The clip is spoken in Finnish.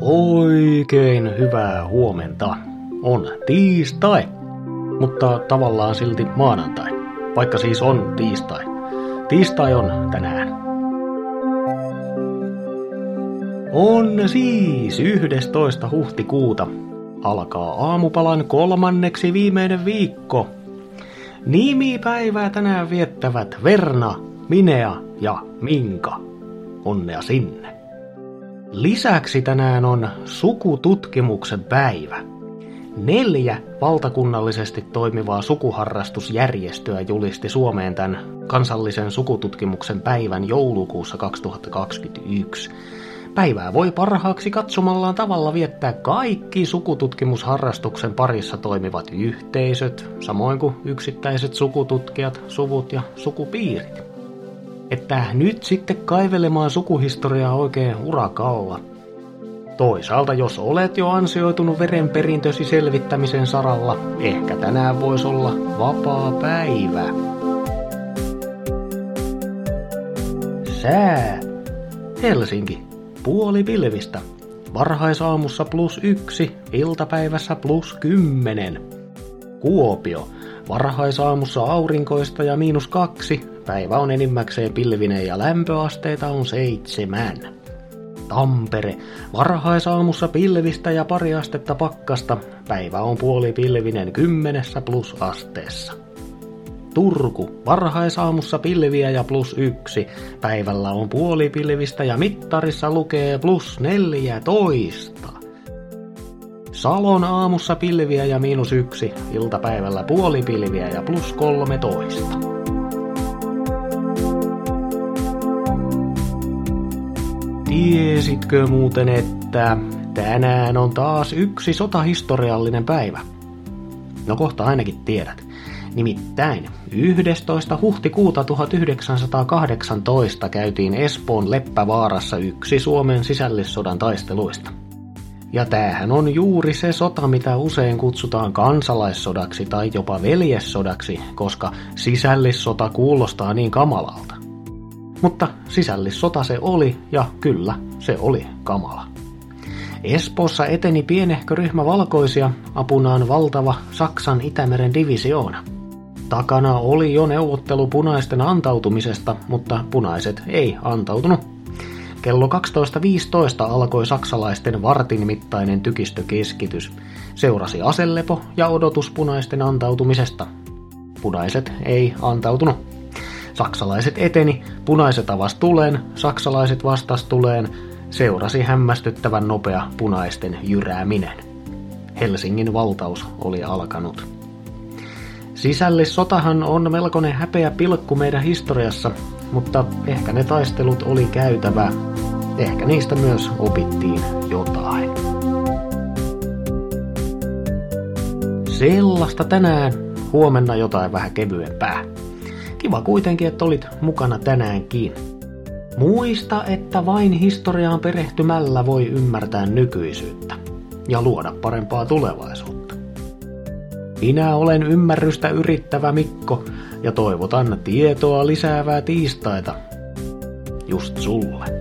Oikein hyvää huomenta. On tiistai, mutta tavallaan silti maanantai, vaikka siis on tiistai. Tiistai on tänään. On siis 11. huhtikuuta. Alkaa aamupalan kolmanneksi viimeinen viikko. Nimipäivää tänään viettävät Verna, Minea ja Minka. Onnea sinne. Lisäksi tänään on sukututkimuksen päivä. Neljä valtakunnallisesti toimivaa sukuharrastusjärjestöä julisti Suomeen tämän kansallisen sukututkimuksen päivän joulukuussa 2021. Päivää voi parhaaksi katsomallaan tavalla viettää kaikki sukututkimusharrastuksen parissa toimivat yhteisöt, samoin kuin yksittäiset sukututkijat, suvut ja sukupiirit että nyt sitten kaivelemaan sukuhistoriaa oikein urakalla. Toisaalta jos olet jo ansioitunut verenperintösi selvittämisen saralla, ehkä tänään voisi olla vapaa päivä. Sää. Helsinki. Puoli pilvistä. Varhaisaamussa plus yksi, iltapäivässä plus kymmenen. Kuopio. Varhaisaamussa aurinkoista ja miinus kaksi, Päivä on enimmäkseen pilvinen ja lämpöasteita on seitsemän. Tampere. Varhaisaamussa pilvistä ja pari astetta pakkasta. Päivä on puoli pilvinen kymmenessä plus asteessa. Turku. Varhaisaamussa pilviä ja plus yksi. Päivällä on puoli pilvistä ja mittarissa lukee plus neljätoista. Salon aamussa pilviä ja miinus yksi. Iltapäivällä puoli pilviä ja plus kolmetoista. Tiesitkö muuten, että tänään on taas yksi sotahistoriallinen päivä? No kohta ainakin tiedät. Nimittäin 11. huhtikuuta 1918 käytiin Espoon Leppävaarassa yksi Suomen sisällissodan taisteluista. Ja tämähän on juuri se sota, mitä usein kutsutaan kansalaissodaksi tai jopa veljessodaksi, koska sisällissota kuulostaa niin kamalalta. Mutta sisällissota se oli, ja kyllä, se oli kamala. Espoossa eteni pienehkö ryhmä valkoisia, apunaan valtava Saksan Itämeren divisioona. Takana oli jo neuvottelu punaisten antautumisesta, mutta punaiset ei antautunut. Kello 12.15 alkoi saksalaisten vartin mittainen tykistökeskitys. Seurasi aselepo ja odotus punaisten antautumisesta. Punaiset ei antautunut. Saksalaiset eteni, punaiset avas tuleen, saksalaiset vastas tuleen, seurasi hämmästyttävän nopea punaisten jyrääminen. Helsingin valtaus oli alkanut. Sisällissotahan on melkoinen häpeä pilkku meidän historiassa, mutta ehkä ne taistelut oli käytävä. Ehkä niistä myös opittiin jotain. Sellaista tänään, huomenna jotain vähän kevyempää. Kiva kuitenkin, että olit mukana tänäänkin. Muista, että vain historiaan perehtymällä voi ymmärtää nykyisyyttä ja luoda parempaa tulevaisuutta. Minä olen ymmärrystä yrittävä Mikko ja toivotan tietoa lisäävää tiistaita just sulle.